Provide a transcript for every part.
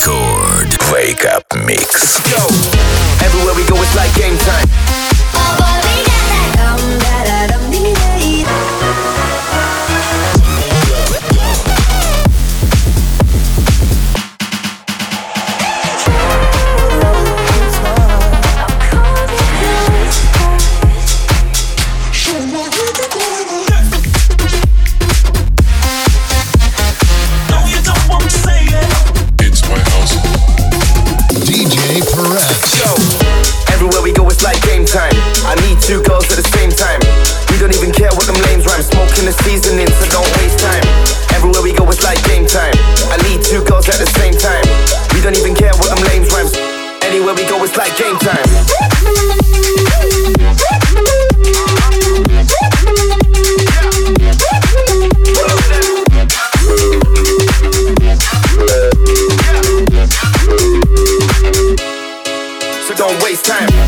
Record Wake Up Mix. Yo, everywhere we go, it's like game time. time.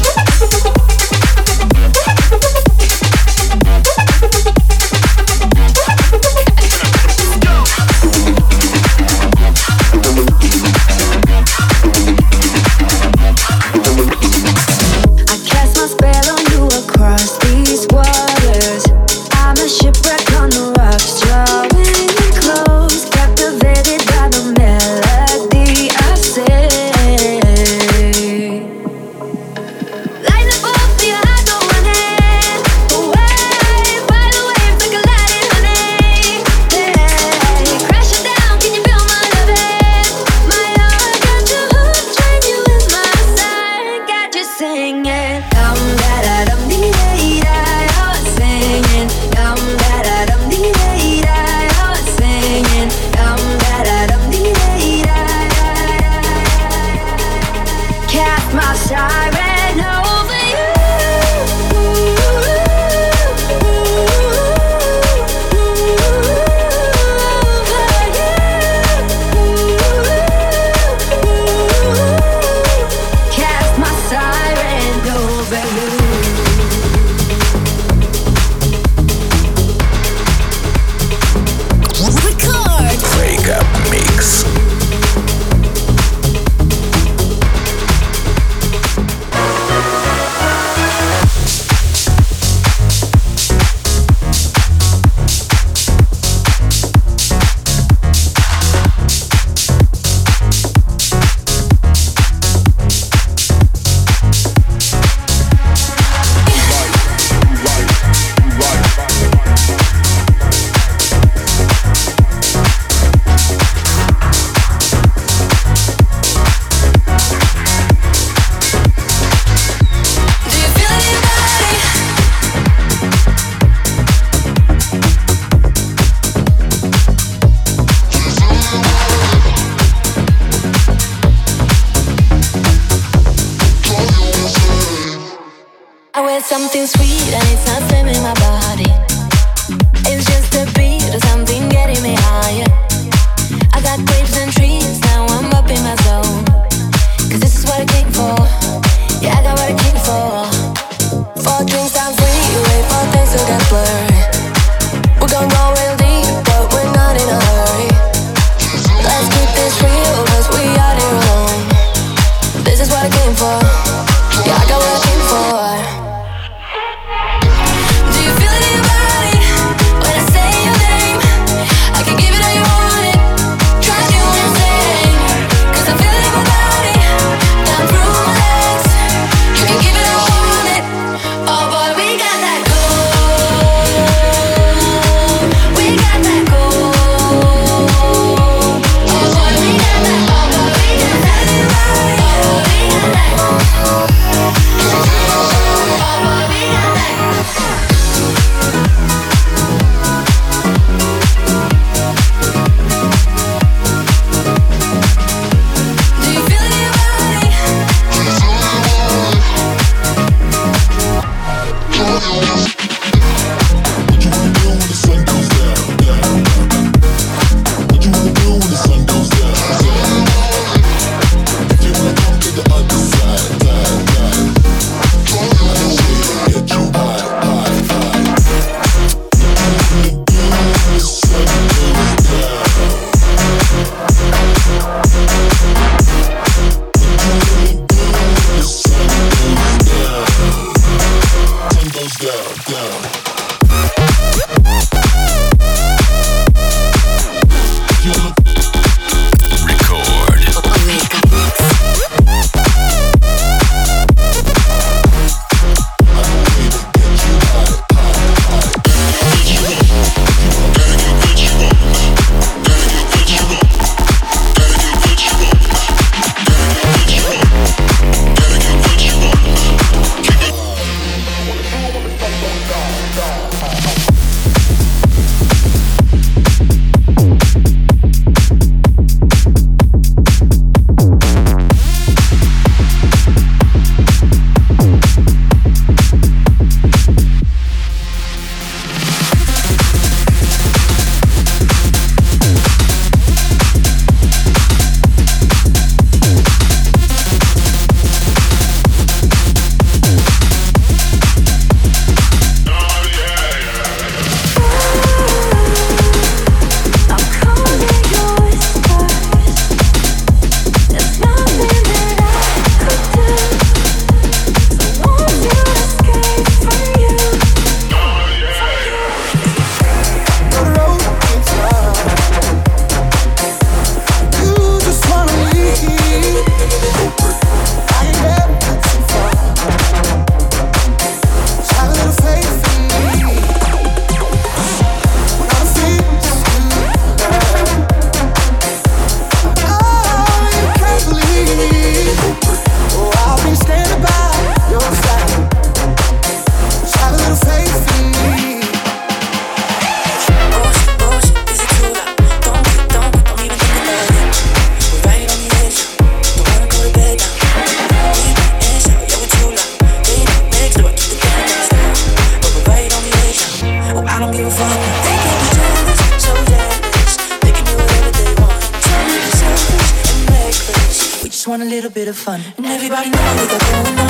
little bit of fun. And everybody knows what they're doing.